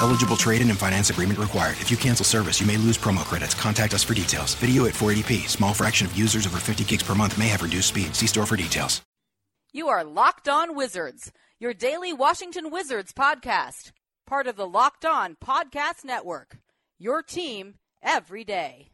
Eligible trade-in and finance agreement required. If you cancel service, you may lose promo credits. Contact us for details. Video at 480p. Small fraction of users over 50 gigs per month may have reduced speed. See store for details. You are Locked On Wizards, your daily Washington Wizards podcast. Part of the Locked On Podcast Network. Your team every day.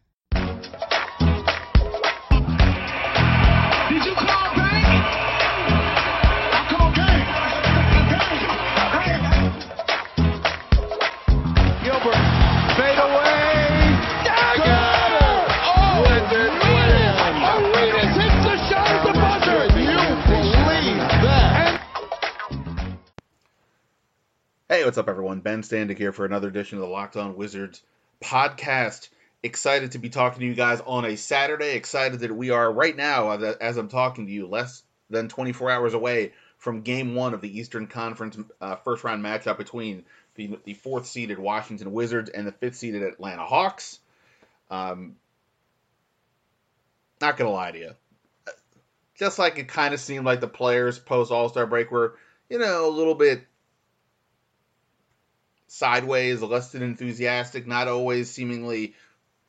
Hey, what's up, everyone? Ben Standig here for another edition of the Locked On Wizards podcast. Excited to be talking to you guys on a Saturday. Excited that we are right now, as- I'm talking to you, less than 24 hours away from Game One of the Eastern Conference uh, first round matchup between the, the fourth seeded Washington Wizards and the fifth seeded Atlanta Hawks. Um, not gonna lie to you, just like it kind of seemed like the players post All Star break were, you know, a little bit sideways, less than enthusiastic, not always seemingly,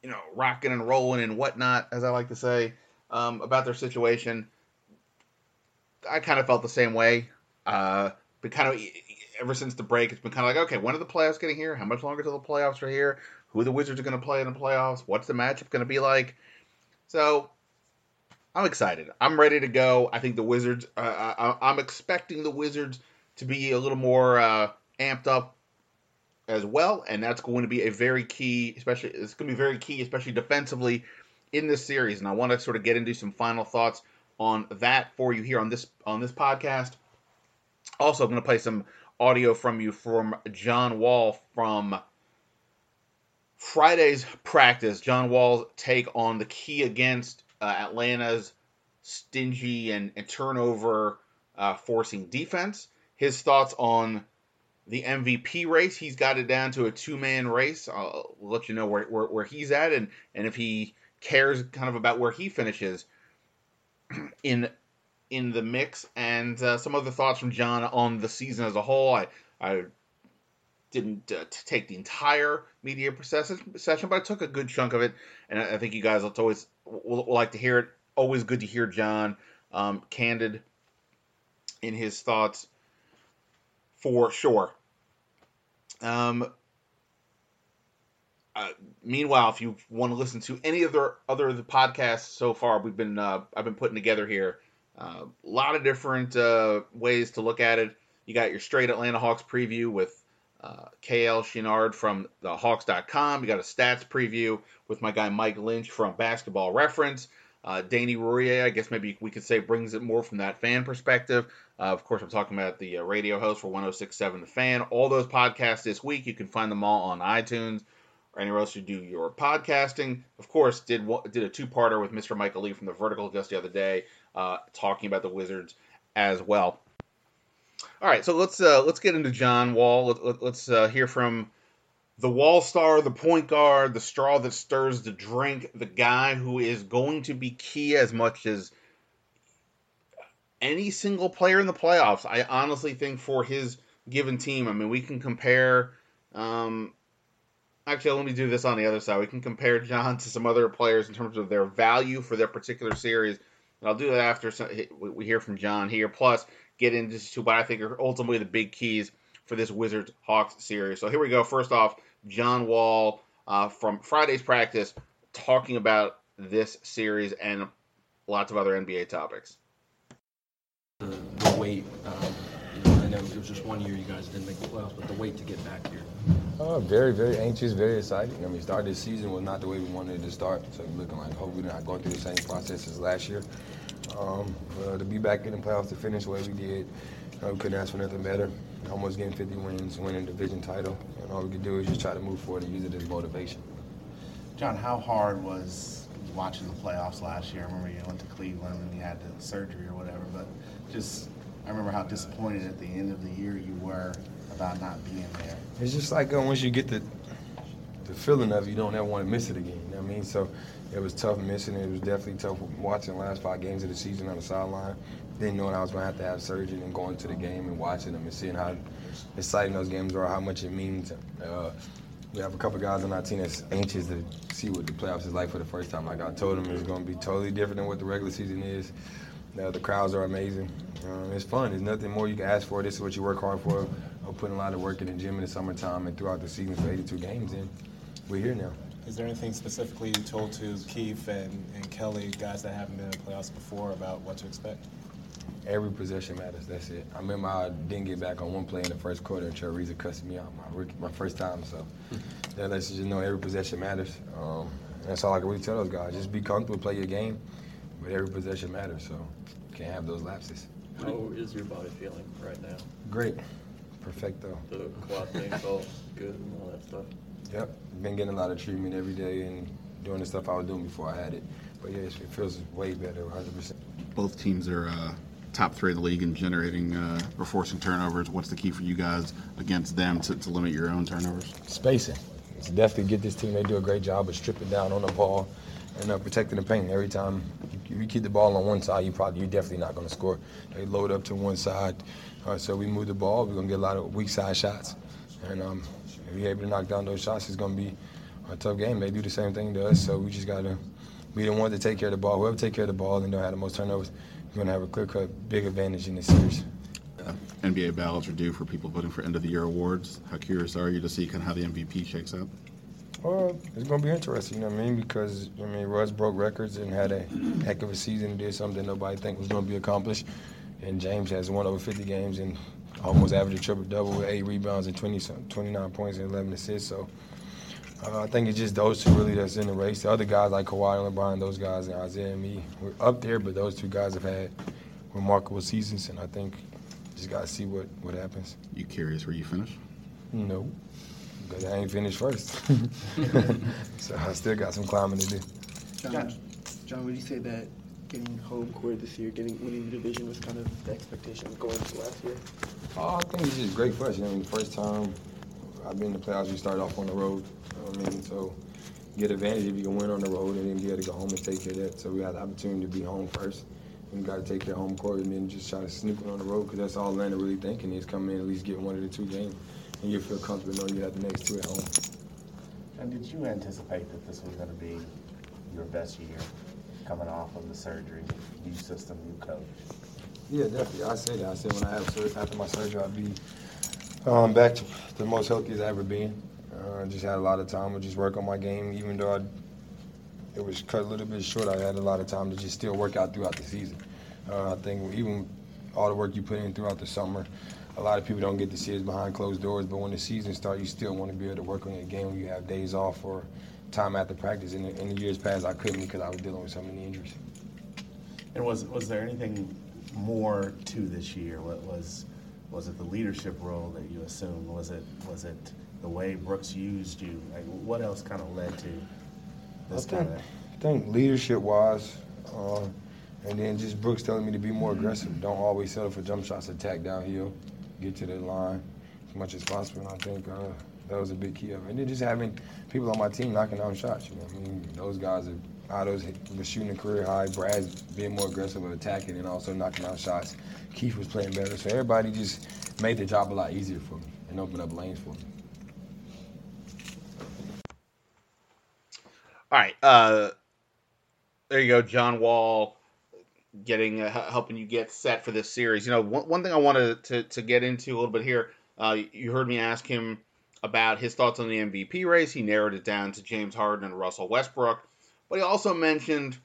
you know, rocking and rolling and whatnot, as I like to say, um, about their situation. I kind of felt the same way. Uh, but kind of ever since the break, it's been kind of like, okay, when are the playoffs getting here? How much longer till the playoffs are here? Who the Wizards are going to play in the playoffs? What's the matchup going to be like? So I'm excited. I'm ready to go. I think the Wizards. Uh, I, I'm expecting the Wizards to be a little more uh, amped up as well, and that's going to be a very key, especially it's going to be very key, especially defensively in this series. And I want to sort of get into some final thoughts on that for you here on this on this podcast. Also, I'm going to play some audio from you from John Wall from Friday's practice. John Wall's take on the key against uh, Atlanta's stingy and, and turnover uh, forcing defense. His thoughts on the MVP race. He's got it down to a two man race. I'll let you know where, where, where he's at and, and if he cares kind of about where he finishes in in the mix. And uh, some other thoughts from John on the season as a whole. I, I didn't uh, take the entire media session, but I took a good chunk of it. And I, I think you guys will always will, will like to hear it. Always good to hear John um, candid in his thoughts for sure. Um, uh, meanwhile, if you want to listen to any of the other the podcasts so far, we've been uh, I've been putting together here uh, a lot of different uh, ways to look at it. You got your straight Atlanta Hawks preview with uh, KL Chouinard from the Hawks.com. You got a stats preview with my guy Mike Lynch from Basketball Reference. Uh, Danny Rouhier, I guess maybe we could say, brings it more from that fan perspective. Uh, of course, I'm talking about the uh, radio host for 1067 The Fan. All those podcasts this week, you can find them all on iTunes or anywhere else you do your podcasting. Of course, did did a two parter with Mr. Michael Lee from The Vertical just the other day, uh, talking about the Wizards as well. All right, so let's uh, let's get into John Wall. Let, let's uh, hear from the wall star, the point guard, the straw that stirs the drink, the guy who is going to be key as much as any single player in the playoffs. I honestly think for his given team, I mean, we can compare. Um, actually, let me do this on the other side. We can compare John to some other players in terms of their value for their particular series. And I'll do that after we hear from John here. Plus, get into what I think are ultimately the big keys for this Wizards Hawks series. So here we go. First off, John Wall uh, from Friday's practice talking about this series and lots of other NBA topics. The, the wait, um, you know, I know it was just one year you guys didn't make the playoffs, but the wait to get back here. Uh, very, very anxious, very excited. I mean, start this season was not the way we wanted it to start, so looking like hopefully we're not going through the same process as last year. Um, uh, to be back in the playoffs to finish the way we did, uh, we couldn't ask for nothing better. Almost getting 50 wins, winning division title, and all we could do is just try to move forward and use it as motivation. John, how hard was watching the playoffs last year. I remember you went to Cleveland and you had the surgery or whatever, but just I remember how disappointed at the end of the year you were about not being there. It's just like uh, once you get the the feeling of it, you don't ever want to miss it again. You know what I mean? So it was tough missing it. It was definitely tough watching the last five games of the season on the sideline. Didn't know I was going to have to have surgery and going to the game and watching them and seeing how exciting those games are, how much it means. Uh, we have a couple guys on our team that's anxious to see what the playoffs is like for the first time. Like I told them, it's going to be totally different than what the regular season is. Uh, the crowds are amazing. Um, it's fun. There's nothing more you can ask for. This is what you work hard for. I'm putting a lot of work in the gym in the summertime and throughout the season for 82 games, and we're here now. Is there anything specifically you told to Keith and, and Kelly, guys that haven't been in the playoffs before, about what to expect? Every possession matters. That's it. I remember I didn't get back on one play in the first quarter, and Trevor cussed me out my rookie, my first time. So that lets you just know every possession matters. Um, that's all I can really tell those guys. Just be comfortable, play your game, but every possession matters. So can't have those lapses. How is your body feeling right now? Great. Perfecto. The quad thing's all good and all that stuff. Yep. Been getting a lot of treatment every day and doing the stuff I was doing before I had it. But yeah, it feels way better, 100%. Both teams are uh, top three in the league in generating uh, or forcing turnovers. What's the key for you guys against them to, to limit your own turnovers? Spacing. It's definitely get this team. They do a great job of stripping down on the ball and uh, protecting the paint. Every time you, you, keep the ball on one side, you probably you're definitely not going to score. They load up to one side, so we move the ball. We're going to get a lot of weak side shots, and um, if we're able to knock down those shots, it's going to be a tough game. They do the same thing to us, so we just got to be the one to take care of the ball. Whoever take care of the ball and don't have the most turnovers, we're going to have a clear-cut big advantage in this series. Uh, NBA ballots are due for people voting for end of the year awards. How curious are you to see kind of how the MVP shakes up? Well, it's going to be interesting, you know what I mean? Because, I mean, Russ broke records and had a heck of a season and did something that nobody think was going to be accomplished. And James has won over 50 games and almost averaged a triple-double with eight rebounds and 20, 29 points and 11 assists. So uh, I think it's just those two really that's in the race. The other guys like Kawhi and LeBron, those guys and Isaiah and me, we're up there, but those two guys have had remarkable seasons, and I think just got to see what, what happens. You curious where you finish? No because I ain't finished first. so I still got some climbing to do. John, John, would you say that getting home court this year, getting winning the division was kind of the expectation going into last year? Oh, I think it's just great for us. You know, I mean, first time I've been in the playoffs, we start off on the road. You know I mean, so get advantage if you can win on the road and then be able to go home and take care of that. So we had the opportunity to be home first. We got to take care of home court and then just try to snoop it on the road because that's all Atlanta really thinking is coming in at least get one of the two games and you feel comfortable knowing you have the next two at home. And did you anticipate that this was going to be your best year coming off of the surgery, new system, new coach? Yeah, definitely. I said that. I said when I have surgery, after my surgery, I'd be um, back to the most healthiest I've ever been. Uh, I just had a lot of time to just work on my game, even though I, it was cut a little bit short. I had a lot of time to just still work out throughout the season. Uh, I think even all the work you put in throughout the summer, a lot of people don't get to see it behind closed doors, but when the season starts, you still want to be able to work on your game when you have days off or time after practice. In the, in the years past, I couldn't because I was dealing with so many injuries. And was was there anything more to this year? What was was it the leadership role that you assumed? Was it was it the way Brooks used you? Like what else kind of led to this kind of? I think leadership wise, uh, and then just Brooks telling me to be more aggressive. Don't always settle for jump shots, attack downhill get to the line as much as possible. And I think uh, that was a big key of it. And then just having people on my team knocking down shots. You know, I mean, those guys are. Otto's was shooting a career high. Brad's being more aggressive with attacking and also knocking down shots. Keith was playing better. So everybody just made the job a lot easier for me and opened up lanes for me. All right. Uh, there you go, John Wall getting uh, helping you get set for this series. You know, one, one thing I wanted to, to get into a little bit here. Uh, you heard me ask him about his thoughts on the MVP race. He narrowed it down to James Harden and Russell Westbrook, but he also mentioned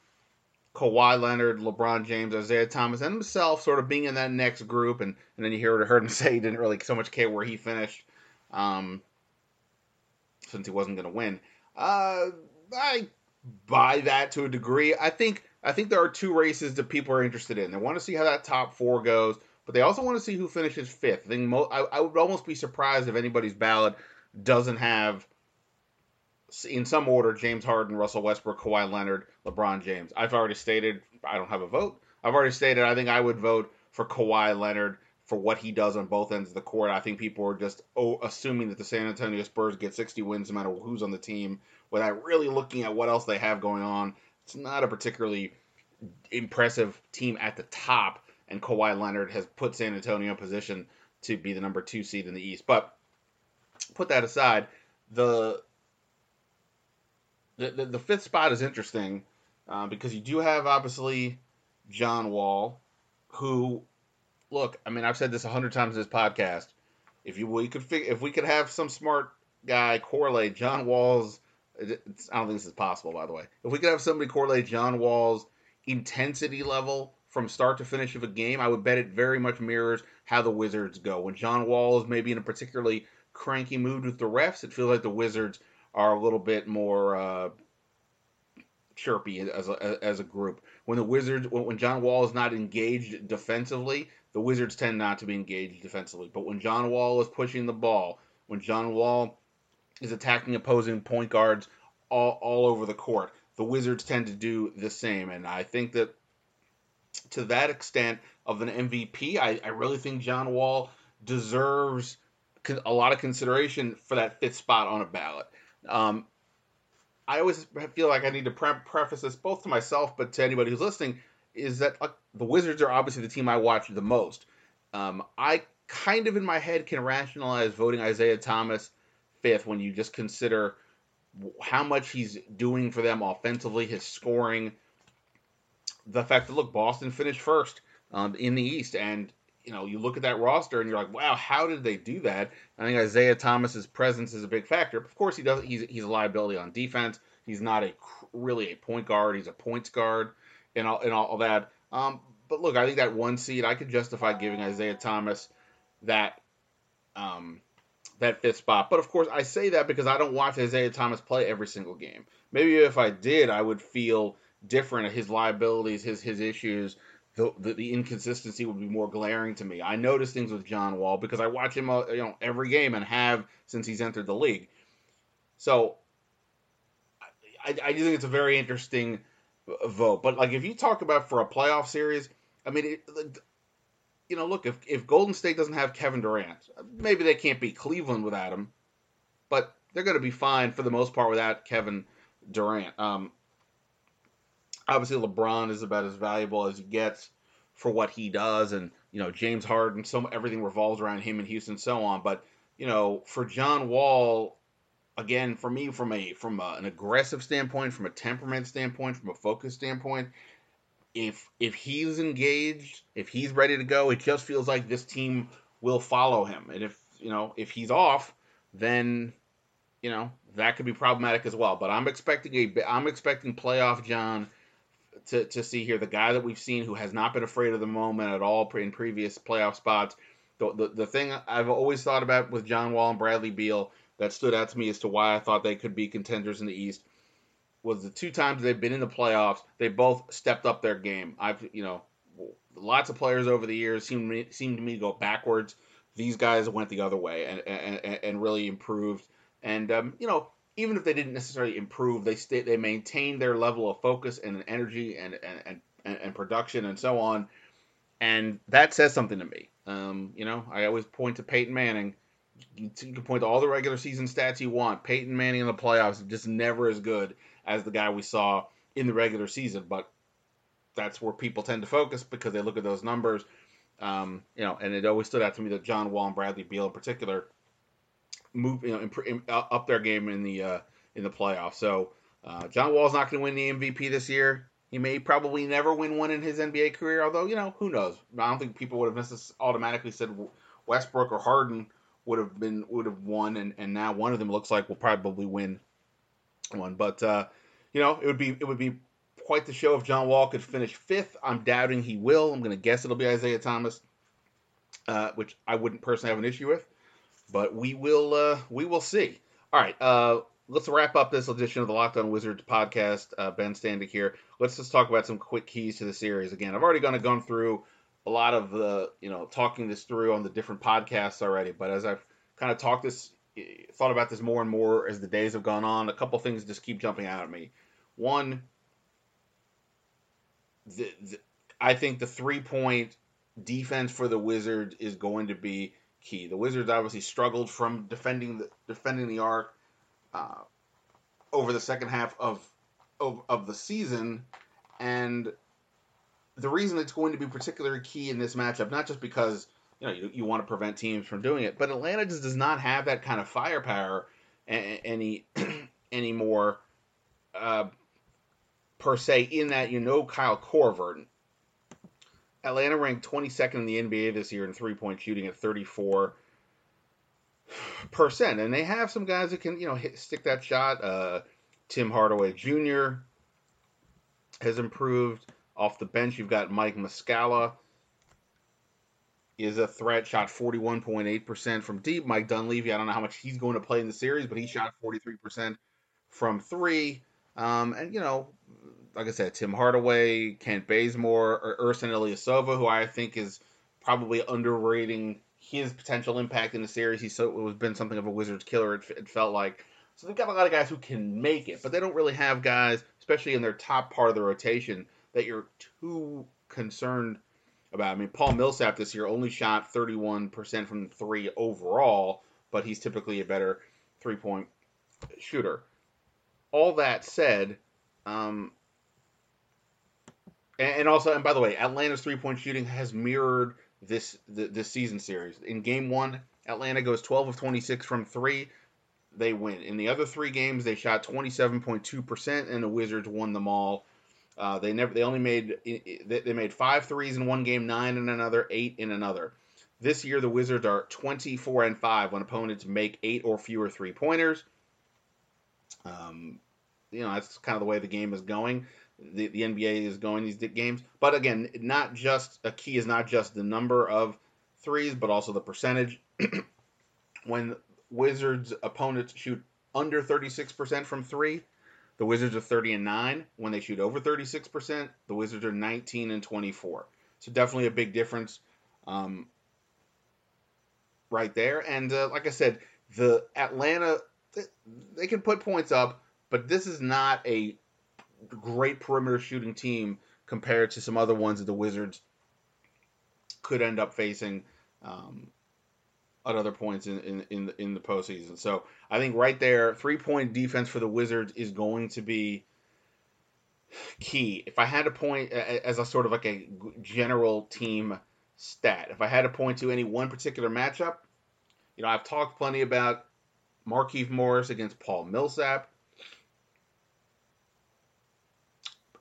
Kawhi Leonard, LeBron James, Isaiah Thomas, and himself sort of being in that next group. And, and then you heard, heard him say he didn't really so much care where he finished um, since he wasn't going to win. Uh, I buy that to a degree. I think I think there are two races that people are interested in. They want to see how that top four goes, but they also want to see who finishes fifth. I think mo- I, I would almost be surprised if anybody's ballot doesn't have in some order: James Harden, Russell Westbrook, Kawhi Leonard, LeBron James. I've already stated I don't have a vote. I've already stated I think I would vote for Kawhi Leonard for what he does on both ends of the court. I think people are just oh, assuming that the San Antonio Spurs get 60 wins no matter who's on the team without really looking at what else they have going on. It's not a particularly impressive team at the top, and Kawhi Leonard has put San Antonio in position to be the number two seed in the East. But put that aside, the the, the, the fifth spot is interesting uh, because you do have obviously John Wall, who look, I mean, I've said this a hundred times in this podcast. If you we could fig- if we could have some smart guy correlate John Wall's, I don't think this is possible, by the way. If we could have somebody correlate John Wall's intensity level from start to finish of a game, I would bet it very much mirrors how the Wizards go. When John Wall is maybe in a particularly cranky mood with the refs, it feels like the Wizards are a little bit more uh, chirpy as a, as a group. When the Wizards, when John Wall is not engaged defensively, the Wizards tend not to be engaged defensively. But when John Wall is pushing the ball, when John Wall is attacking opposing point guards all, all over the court, the Wizards tend to do the same. And I think that to that extent of an MVP, I, I really think John Wall deserves a lot of consideration for that fifth spot on a ballot. Um, I always feel like I need to pre- preface this both to myself, but to anybody who's listening, is that the Wizards are obviously the team I watch the most. Um, I kind of in my head can rationalize voting Isaiah Thomas fifth when you just consider how much he's doing for them offensively, his scoring, the fact that look, Boston finished first um, in the East, and you know you look at that roster and you're like, wow, how did they do that? I think Isaiah Thomas's presence is a big factor. Of course, he does. He's he's a liability on defense. He's not a really a point guard. He's a points guard, and all and all that. Um, but look, I think that one seed, I could justify giving Isaiah Thomas that um, that fifth spot. But of course, I say that because I don't watch Isaiah Thomas play every single game. Maybe if I did, I would feel different. His liabilities, his his issues, the, the, the inconsistency would be more glaring to me. I notice things with John Wall because I watch him, uh, you know, every game and have since he's entered the league. So I, I do think it's a very interesting vote. But like if you talk about for a playoff series, I mean, it, you know, look if if Golden State doesn't have Kevin Durant, maybe they can't beat Cleveland without him, but they're going to be fine for the most part without Kevin Durant. Um, obviously, LeBron is about as valuable as he gets for what he does, and you know James Harden, so everything revolves around him in Houston, so on. But you know, for John Wall, again, for me, from a from a, an aggressive standpoint, from a temperament standpoint, from a focus standpoint, if if he's engaged, if he's ready to go, it just feels like this team will follow him. And if you know if he's off, then you know that could be problematic as well. But I'm expecting a I'm expecting playoff John to, to see here the guy that we've seen who has not been afraid of the moment at all in previous playoff spots. The, the, the thing I've always thought about with John Wall and Bradley Beal that stood out to me as to why I thought they could be contenders in the East was the two times they've been in the playoffs, they both stepped up their game. I've you know, lots of players over the years seem seem to me to go backwards. These guys went the other way and and, and really improved. And um, you know, even if they didn't necessarily improve, they stay, they maintained their level of focus and energy and and, and, and production and so on. And that says something to me. Um, you know, I always point to Peyton Manning you can point to all the regular season stats you want. Peyton Manning in the playoffs just never as good as the guy we saw in the regular season, but that's where people tend to focus because they look at those numbers. Um, you know, and it always stood out to me that John Wall and Bradley Beal in particular move you know imp- up their game in the uh, in the playoffs. So uh, John Wall's not going to win the MVP this year. He may probably never win one in his NBA career, although you know who knows. I don't think people would have automatically said Westbrook or Harden would have been would have won, and, and now one of them looks like will probably win one. But uh, you know, it would be it would be quite the show if John Wall could finish fifth. I'm doubting he will. I'm going to guess it'll be Isaiah Thomas, uh, which I wouldn't personally have an issue with, but we will uh, we will see. All right, uh, let's wrap up this edition of the Locked On Wizards podcast. Uh, ben Standig here. Let's just talk about some quick keys to the series. Again, I've already kind of gone through a lot of the you know talking this through on the different podcasts already. But as I've kind of talked this thought about this more and more as the days have gone on. A couple things just keep jumping out at me. One, the, the, I think the three point defense for the Wizards is going to be key. The Wizards obviously struggled from defending the defending the arc uh, over the second half of, of of the season, and the reason it's going to be particularly key in this matchup, not just because you know you, you want to prevent teams from doing it, but Atlanta just does not have that kind of firepower any anymore uh, per se. In that you know Kyle Korver. Atlanta ranked 22nd in the NBA this year in three point shooting at 34 percent, and they have some guys that can you know hit, stick that shot. Uh, Tim Hardaway Jr. has improved off the bench. You've got Mike Muscala is a threat, shot 41.8% from deep. Mike Dunleavy, I don't know how much he's going to play in the series, but he shot 43% from three. Um, and, you know, like I said, Tim Hardaway, Kent Bazemore, or Ersan Ilyasova, who I think is probably underrating his potential impact in the series. He's so, it been something of a Wizards killer, it, it felt like. So they've got a lot of guys who can make it, but they don't really have guys, especially in their top part of the rotation, that you're too concerned about. I mean, Paul Millsap this year only shot 31% from three overall, but he's typically a better three point shooter. All that said, um, and, also, and by the way, Atlanta's three point shooting has mirrored this this season series. In game one, Atlanta goes 12 of 26 from three. They win. In the other three games, they shot 27.2%, and the Wizards won them all uh, they never. They only made. They made five threes in one game, nine in another, eight in another. This year, the Wizards are 24 and five when opponents make eight or fewer three pointers. Um, you know that's kind of the way the game is going. The, the NBA is going these games, but again, not just a key is not just the number of threes, but also the percentage. when Wizards opponents shoot under 36% from three, the Wizards are 30 and 9 when they shoot over 36%. The Wizards are 19 and 24. So definitely a big difference um, right there. And uh, like I said, the Atlanta they can put points up, but this is not a great perimeter shooting team compared to some other ones that the Wizards could end up facing. Um, at other points in in in the, in the postseason. So I think right there, three point defense for the Wizards is going to be key. If I had to point as a sort of like a general team stat, if I had to point to any one particular matchup, you know, I've talked plenty about Markieff Morris against Paul Millsap.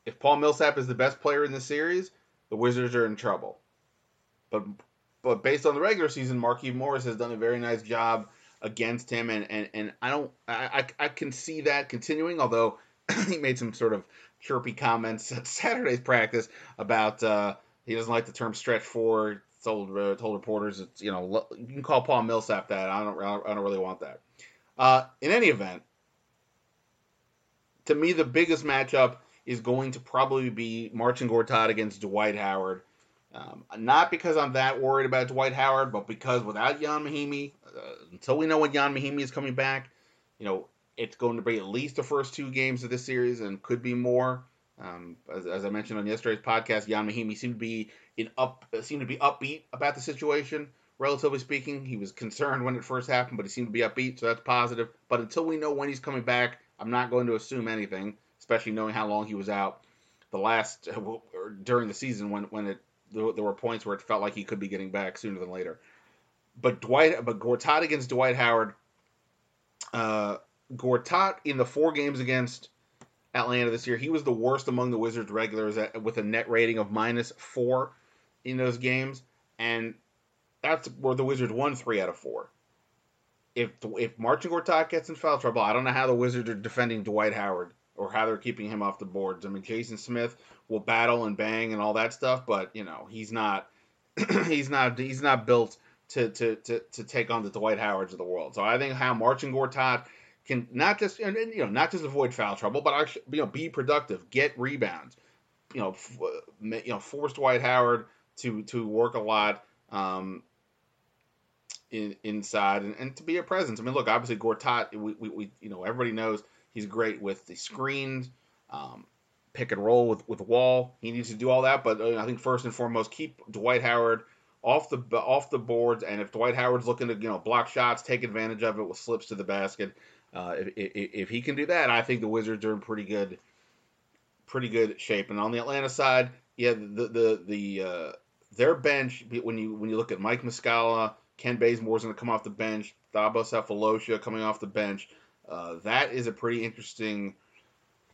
If Paul Millsap is the best player in the series, the Wizards are in trouble. But but based on the regular season, Markieff Morris has done a very nice job against him, and and, and I don't I, I can see that continuing. Although he made some sort of chirpy comments at Saturday's practice about uh, he doesn't like the term stretch four. Told uh, told reporters, it's, you know, you can call Paul Millsap that. I don't I don't really want that. Uh, in any event, to me, the biggest matchup is going to probably be Marcin Gortat against Dwight Howard. Um, not because I'm that worried about Dwight Howard, but because without Ian Mahinmi, uh, until we know when Ian Mahinmi is coming back, you know, it's going to be at least the first two games of this series and could be more. Um, as, as, I mentioned on yesterday's podcast, Ian Mahinmi seemed to be in up seemed to be upbeat about the situation. Relatively speaking, he was concerned when it first happened, but he seemed to be upbeat, so that's positive. But until we know when he's coming back, I'm not going to assume anything, especially knowing how long he was out the last during the season when when it there, there were points where it felt like he could be getting back sooner than later. But Dwight, but Gortat against Dwight Howard, uh, Gortat in the four games against Atlanta this year, he was the worst among the Wizards regulars at, with a net rating of minus four in those games, and that's where the Wizards won three out of four. If if Marcin Gortat gets in foul trouble, I don't know how the Wizards are defending Dwight Howard or how they're keeping him off the boards. I mean, Jason Smith will battle and bang and all that stuff, but you know he's not he's not he's not built to, to to to take on the Dwight Howards of the world. So I think how Marcin Gortat can not just and you know not just avoid foul trouble, but actually you know be productive, get rebounds, you know f- you know force Dwight Howard to to work a lot. Um, in, inside and, and to be a presence. I mean, look, obviously Gortat, we, we, we you know everybody knows he's great with the screens, um, pick and roll with with Wall. He needs to do all that, but uh, I think first and foremost, keep Dwight Howard off the off the boards. And if Dwight Howard's looking to you know block shots, take advantage of it with slips to the basket. Uh, if, if, if he can do that, I think the Wizards are in pretty good pretty good shape. And on the Atlanta side, yeah, the the the uh, their bench when you when you look at Mike Muscala, Kent Bazemore's going to come off the bench, Thabo Sefolosha coming off the bench. Uh, that is a pretty interesting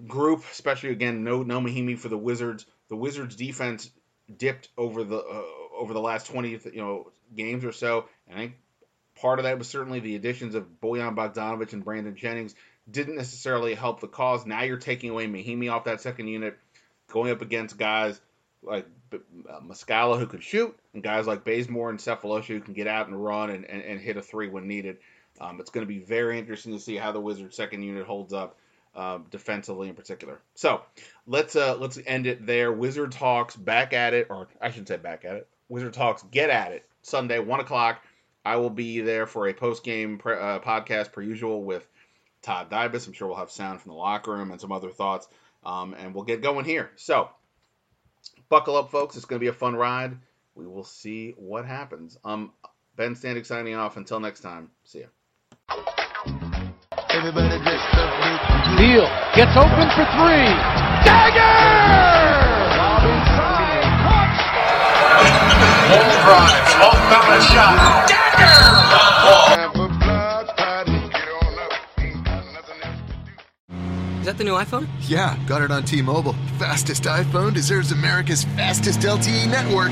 group, especially again no no Mahinmi for the Wizards. The Wizards defense dipped over the uh, over the last 20 you know games or so. And I think part of that was certainly the additions of Bojan Bogdanovic and Brandon Jennings didn't necessarily help the cause. Now you're taking away Mahinmi off that second unit, going up against guys like uh, Muscala who can shoot, and guys like Bazemore and Sefolosha who can get out and run and, and, and hit a three when needed. Um, it's going to be very interesting to see how the Wizards' second unit holds up uh, defensively in particular. So let's uh, let's end it there. Wizards Hawks back at it, or I shouldn't say back at it. Wizards Hawks get at it Sunday one o'clock. I will be there for a post game pre- uh, podcast per usual with Todd Dybas. I'm sure we'll have sound from the locker room and some other thoughts, um, and we'll get going here. So buckle up, folks. It's going to be a fun ride. We will see what happens. Um, Ben Standig signing off. Until next time, see ya. Everybody dressed up neat. Neal gets open for three. Dagger! Wall drives, off balance shot. Dagger! Is that the new iPhone? Yeah, got it on T-Mobile. Fastest iPhone deserves America's fastest LTE network.